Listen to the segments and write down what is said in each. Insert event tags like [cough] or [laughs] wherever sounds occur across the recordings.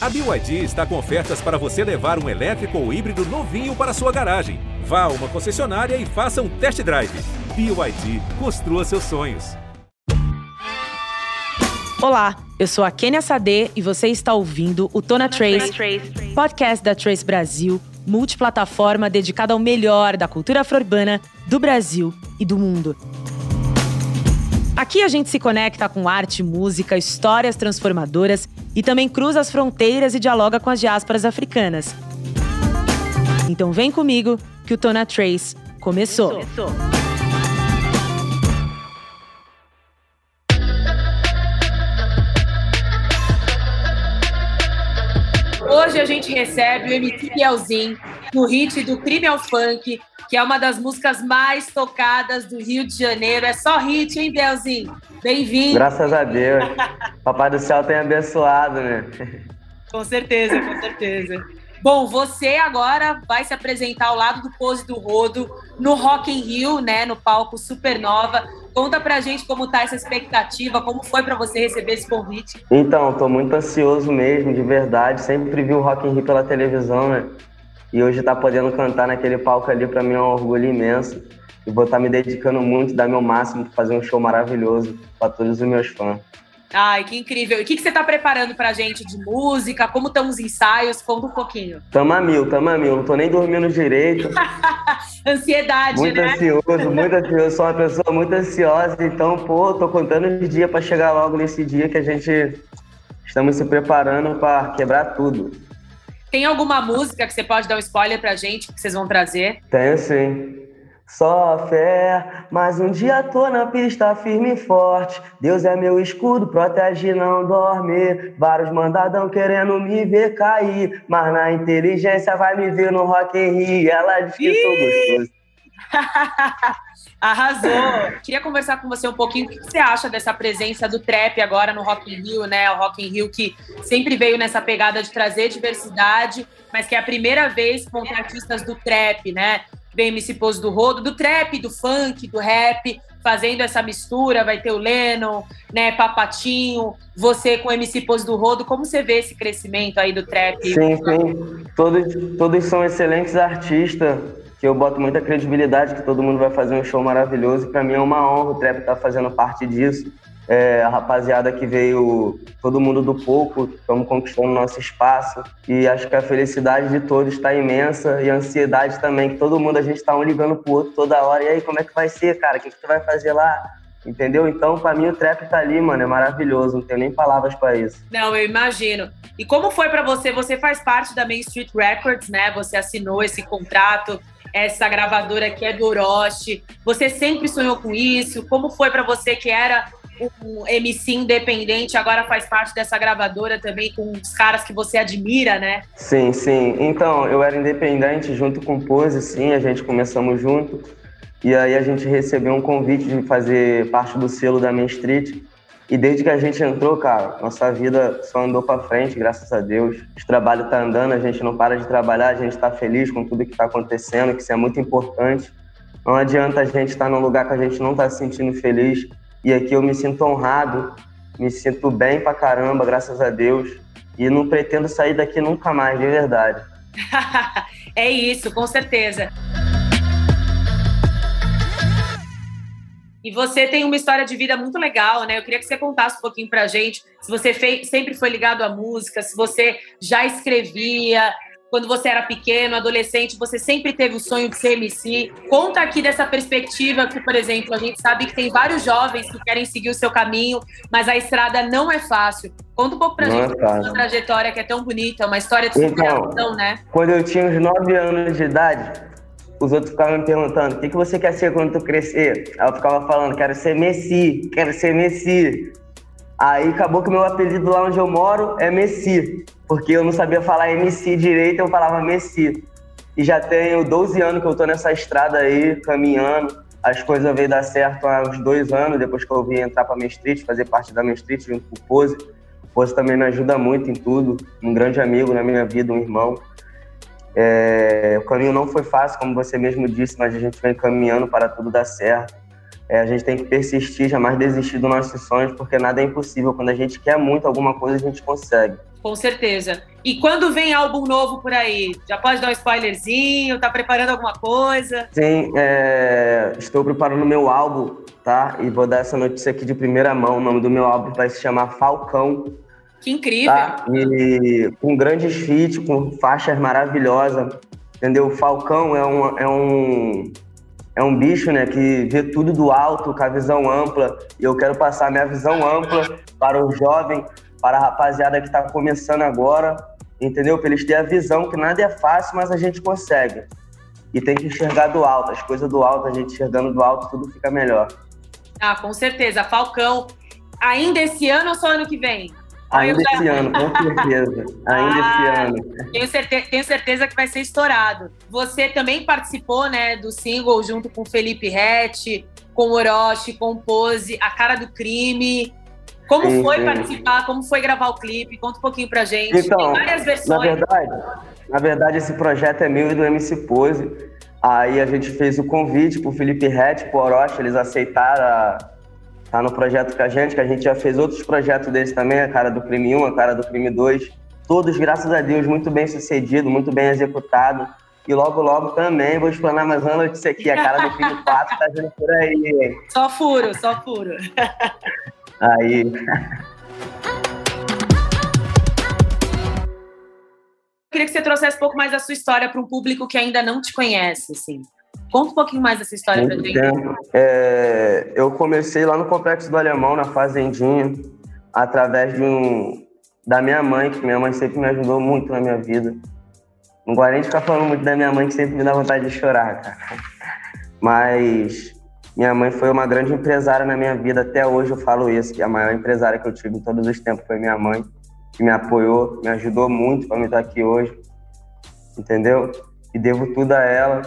A BYD está com ofertas para você levar um elétrico ou híbrido novinho para sua garagem. Vá a uma concessionária e faça um test drive. BYD, construa seus sonhos. Olá, eu sou a Kênia Sade e você está ouvindo o Tona Trace, podcast da Trace Brasil, multiplataforma dedicada ao melhor da cultura afro-urbana do Brasil e do mundo. Aqui a gente se conecta com arte, música, histórias transformadoras e também cruza as fronteiras e dialoga com as diásporas africanas. Então vem comigo que o Tona Trace começou. começou. Hoje a gente recebe o MC Bielzinho no hit do Crime ao Funk, que é uma das músicas mais tocadas do Rio de Janeiro. É só hit, hein, Belzinho? Bem-vindo. Graças a Deus. Papai do céu tem abençoado, né? Com certeza, com certeza. Bom, você agora vai se apresentar ao lado do Pose do Rodo no Rock in Rio, né, no palco Supernova. Conta pra gente como tá essa expectativa, como foi para você receber esse convite. Então, tô muito ansioso mesmo, de verdade. Sempre vi o Rock in Rio pela televisão, né? E hoje estar tá podendo cantar naquele palco ali para mim é um orgulho imenso. E vou estar tá me dedicando muito, dar meu máximo para fazer um show maravilhoso para todos os meus fãs. Ai, que incrível. E o que, que você está preparando pra gente de música? Como estão os ensaios? Conta um pouquinho. Tamo a mil, tamo a mil. Não tô nem dormindo direito. [laughs] Ansiedade, muito né? Muito ansioso, muito ansioso. Sou uma pessoa muito ansiosa. Então, pô, tô contando os dias para chegar logo nesse dia que a gente estamos se preparando para quebrar tudo. Tem alguma música que você pode dar um spoiler pra gente que vocês vão trazer? Tenho sim. Só fé, mas um dia tô na pista firme e forte. Deus é meu escudo, protege não dorme. Vários mandadão querendo me ver cair, mas na inteligência vai me ver no Rock in Rio. Ela diz que sou gostoso. [laughs] Arrasou! Queria conversar com você um pouquinho. O que você acha dessa presença do trap agora no Rock in Rio, né? O Rock in Rio que sempre veio nessa pegada de trazer diversidade, mas que é a primeira vez com artistas do trap, né? Vem MC Pose do Rodo, do trap, do funk, do rap, fazendo essa mistura. Vai ter o Lennon, né? Papatinho, você com MC Pose do Rodo. Como você vê esse crescimento aí do trap? Sim, sim. Todos, todos são excelentes artistas que eu boto muita credibilidade que todo mundo vai fazer um show maravilhoso. E para mim é uma honra o Trap estar tá fazendo parte disso. É, a rapaziada que veio, todo mundo do pouco, estamos conquistando nosso espaço. E acho que a felicidade de todos está imensa e a ansiedade também, que todo mundo, a gente está um ligando pro outro toda hora. E aí, como é que vai ser, cara? O que, que tu vai fazer lá? Entendeu? Então, para mim, o trap tá ali, mano, é maravilhoso, não tenho nem palavras para isso. Não, eu imagino. E como foi para você? Você faz parte da Main Street Records, né? Você assinou esse contrato essa gravadora que é do Orochi. Você sempre sonhou com isso? Como foi para você que era um MC independente, agora faz parte dessa gravadora também com os caras que você admira, né? Sim, sim. Então, eu era independente junto com o Pose, sim, a gente começamos junto. E aí a gente recebeu um convite de fazer parte do selo da Main Street. E desde que a gente entrou, cara, nossa vida só andou para frente, graças a Deus. O trabalho tá andando, a gente não para de trabalhar, a gente tá feliz com tudo que tá acontecendo, que isso é muito importante. Não adianta a gente estar tá num lugar que a gente não tá se sentindo feliz. E aqui eu me sinto honrado, me sinto bem pra caramba, graças a Deus. E não pretendo sair daqui nunca mais, de verdade. [laughs] é isso, com certeza. E você tem uma história de vida muito legal, né? Eu queria que você contasse um pouquinho pra gente se você fez, sempre foi ligado à música, se você já escrevia, quando você era pequeno, adolescente, você sempre teve o sonho de ser MC. Conta aqui dessa perspectiva que, por exemplo, a gente sabe que tem vários jovens que querem seguir o seu caminho, mas a estrada não é fácil. Conta um pouco pra não gente é sua trajetória que é tão bonita, uma história de superação, então, né? Quando eu tinha uns 9 anos de idade, os outros ficavam me perguntando: o que, que você quer ser quando tu crescer? Aí eu ficava falando: quero ser Messi, quero ser Messi. Aí acabou que meu apelido lá onde eu moro é Messi, porque eu não sabia falar MC direito, eu falava Messi. E já tenho 12 anos que eu tô nessa estrada aí, caminhando. As coisas veio dar certo há uns dois anos, depois que eu vim entrar pra Main Street, fazer parte da Main Street junto com o Pose. O Pose também me ajuda muito em tudo, um grande amigo na minha vida, um irmão. É, o caminho não foi fácil, como você mesmo disse, mas a gente vem caminhando para tudo dar certo. É, a gente tem que persistir, jamais desistir dos nossos sonhos, porque nada é impossível. Quando a gente quer muito alguma coisa, a gente consegue. Com certeza. E quando vem álbum novo por aí? Já pode dar um spoilerzinho? Tá preparando alguma coisa? Sim, é... estou preparando meu álbum, tá? E vou dar essa notícia aqui de primeira mão. O nome do meu álbum vai se chamar Falcão. Que incrível! Tá? E com grandes feats, com faixas maravilhosas. Entendeu? O Falcão é um, é um é um bicho, né, que vê tudo do alto, com a visão ampla. E eu quero passar minha visão ampla para o jovem, para a rapaziada que está começando agora, entendeu? Para eles terem a visão que nada é fácil, mas a gente consegue. E tem que enxergar do alto, as coisas do alto, a gente enxergando do alto, tudo fica melhor. Ah, com certeza. Falcão, ainda esse ano ou só ano que vem? Ainda já... esse ano, com certeza. Ainda ah, esse ano. Tenho certeza, tenho certeza que vai ser estourado. Você também participou, né, do single junto com Felipe Rett, com Orochi, com Pose, A Cara do Crime. Como sim, foi sim. participar? Como foi gravar o clipe? Conta um pouquinho pra gente. Então, Tem várias versões. Na verdade, na verdade, esse projeto é meu e do MC Pose. Aí a gente fez o convite pro Felipe Rett, pro Orochi, eles aceitaram a, tá no projeto com a gente, que a gente já fez outros projetos deles também, a cara do crime 1, a cara do crime 2. Todos, graças a Deus, muito bem sucedido, muito bem executado. E logo, logo também vou explanar mais uma notícia aqui. A cara do crime 4 tá vindo por aí. Só furo, só furo. [laughs] Aí. Eu queria que você trouxesse um pouco mais da sua história para um público que ainda não te conhece, assim. Conta um pouquinho mais dessa história para gente. É, eu comecei lá no Complexo do Alemão, na Fazendinha, através de um, da minha mãe, que minha mãe sempre me ajudou muito na minha vida. Não gosto nem de ficar falando muito da minha mãe, que sempre me dá vontade de chorar, cara. Mas minha mãe foi uma grande empresária na minha vida, até hoje eu falo isso, que a maior empresária que eu tive em todos os tempos foi minha mãe, que me apoiou, me ajudou muito para me estar aqui hoje, entendeu? E devo tudo a ela.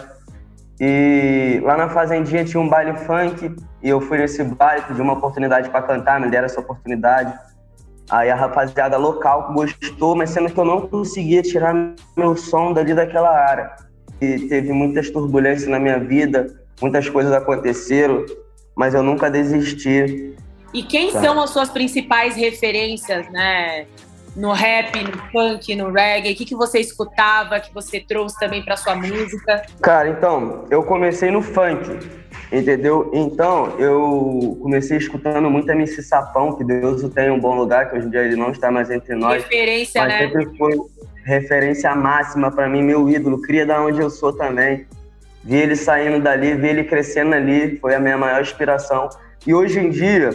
E lá na Fazendinha tinha um baile funk, e eu fui nesse baile, pedi uma oportunidade para cantar, me deram essa oportunidade. Aí a rapaziada local gostou, mas sendo que eu não conseguia tirar meu som dali daquela área. E teve muitas turbulências na minha vida, muitas coisas aconteceram, mas eu nunca desisti. E quem tá. são as suas principais referências, né? No rap, no funk, no reggae? O que, que você escutava, que você trouxe também para sua música? Cara, então, eu comecei no funk, entendeu? Então, eu comecei escutando muito MC Sapão, que Deus o tenha um bom lugar, que hoje em dia ele não está mais entre nós. Referência, mas né? sempre foi referência máxima para mim, meu ídolo, cria da onde eu sou também vi ele saindo dali, vi ele crescendo ali, foi a minha maior inspiração. E hoje em dia,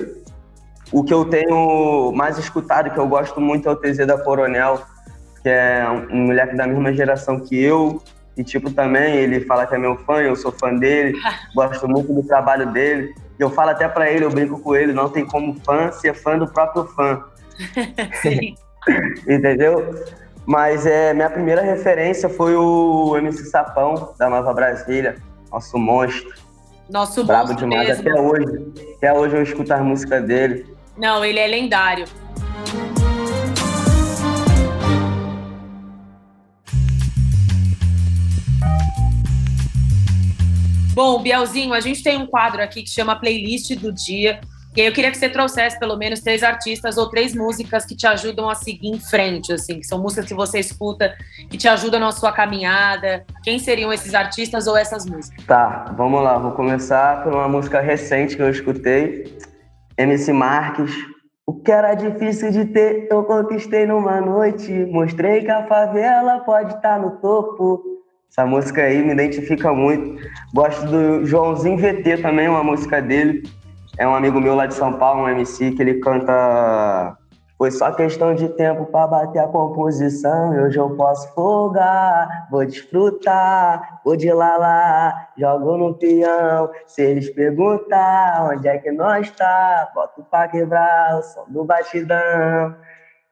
o que eu tenho mais escutado, que eu gosto muito, é o TZ da Coronel, que é um moleque da mesma geração que eu, e tipo também, ele fala que é meu fã, eu sou fã dele, [laughs] gosto muito do trabalho dele. E eu falo até para ele, eu brinco com ele, não tem como fã ser fã do próprio fã. [laughs] [laughs] Entendeu? Mas é, minha primeira referência foi o MC Sapão, da Nova Brasília, nosso monstro. Nosso Brabo demais mesmo. até hoje. Até hoje eu escuto as músicas dele. Não, ele é lendário. Bom, Bielzinho, a gente tem um quadro aqui que chama Playlist do Dia. E aí eu queria que você trouxesse pelo menos três artistas ou três músicas que te ajudam a seguir em frente, assim, que são músicas que você escuta, que te ajudam na sua caminhada. Quem seriam esses artistas ou essas músicas? Tá, vamos lá. Vou começar por uma música recente que eu escutei. MC Marques. O que era difícil de ter, eu conquistei numa noite. Mostrei que a favela pode estar no topo. Essa música aí me identifica muito. Gosto do Joãozinho VT também, uma música dele é um amigo meu lá de São Paulo, um MC, que ele canta. Foi só questão de tempo para bater a composição. Hoje eu posso folgar, vou desfrutar, vou de lá lá, jogo no peão. Se eles perguntar onde é que nós tá, boto pra quebrar o som do batidão.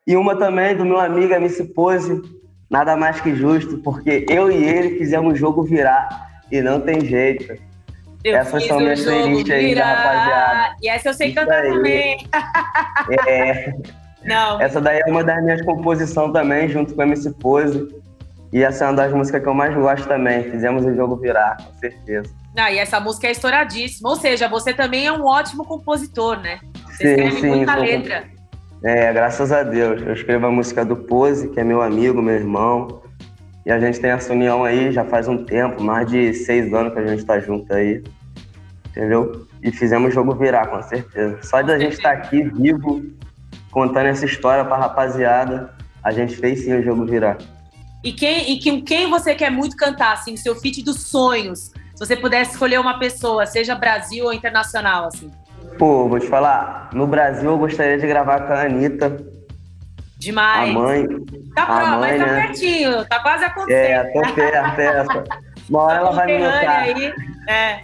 E uma também do meu amigo MC Pose, nada mais que justo, porque eu e ele fizemos o jogo virar e não tem jeito. Eu Essas são minhas playlists aí da rapaziada. E essa eu sei Isso cantar aí. também. É. [laughs] Não. Essa daí é uma das minhas composições também, junto com a MC Pose. E essa é uma das músicas que eu mais gosto também. Fizemos o jogo virar, com certeza. Ah, e essa música é estouradíssima. Ou seja, você também é um ótimo compositor, né? Você sim, escreve sim, muita letra. É, graças a Deus. Eu escrevo a música do Pose, que é meu amigo, meu irmão. E a gente tem essa união aí já faz um tempo, mais de seis anos que a gente tá junto aí. Entendeu? E fizemos o jogo virar, com certeza. Só de a gente estar tá aqui vivo, contando essa história pra rapaziada, a gente fez sim o jogo virar. E quem, e quem, quem você quer muito cantar, assim, o seu feat dos sonhos? Se você pudesse escolher uma pessoa, seja Brasil ou internacional, assim. Pô, vou te falar, no Brasil eu gostaria de gravar com a Anitta. Demais. A mãe. Tá pronto, mãe, mas tá né? pertinho, tá quase acontecendo. É, tô perto, essa. Uma hora ela vai me notar. Aí, é.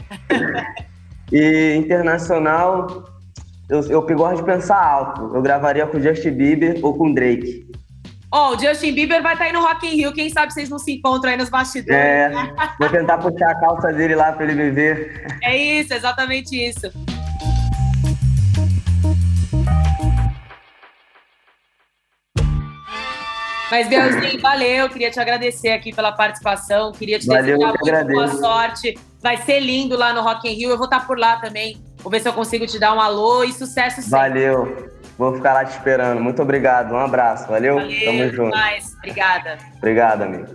e internacional, eu, eu gosto de pensar alto. Eu gravaria com Justin Bieber ou com Drake. Ó, oh, o Justin Bieber vai estar tá aí no Rock in Rio. Quem sabe vocês não se encontram aí nos bastidores. É, [laughs] vou tentar puxar a calça dele lá para ele me ver. É isso, exatamente isso. Mas, Bielzinho, valeu. Queria te agradecer aqui pela participação. Queria te valeu, desejar muito boa sorte. Vai ser lindo lá no Rock in Rio. Eu vou estar por lá também. Vou ver se eu consigo te dar um alô e sucesso sempre. Valeu. Vou ficar lá te esperando. Muito obrigado. Um abraço. Valeu? valeu Tamo junto. Mais. Obrigada. Obrigado, amigo.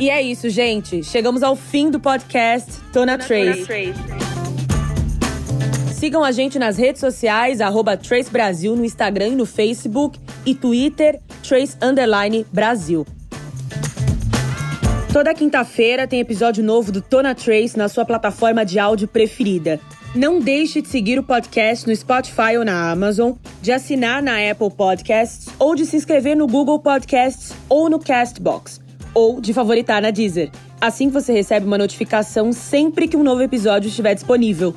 E é isso, gente. Chegamos ao fim do podcast Tona, Tona Trace. Trace. Sigam a gente nas redes sociais, arroba Trace Brasil no Instagram e no Facebook e Twitter, Trace Underline Brasil. Toda quinta-feira tem episódio novo do Tona Trace na sua plataforma de áudio preferida. Não deixe de seguir o podcast no Spotify ou na Amazon, de assinar na Apple Podcasts ou de se inscrever no Google Podcasts ou no Castbox, ou de favoritar na Deezer. Assim você recebe uma notificação sempre que um novo episódio estiver disponível.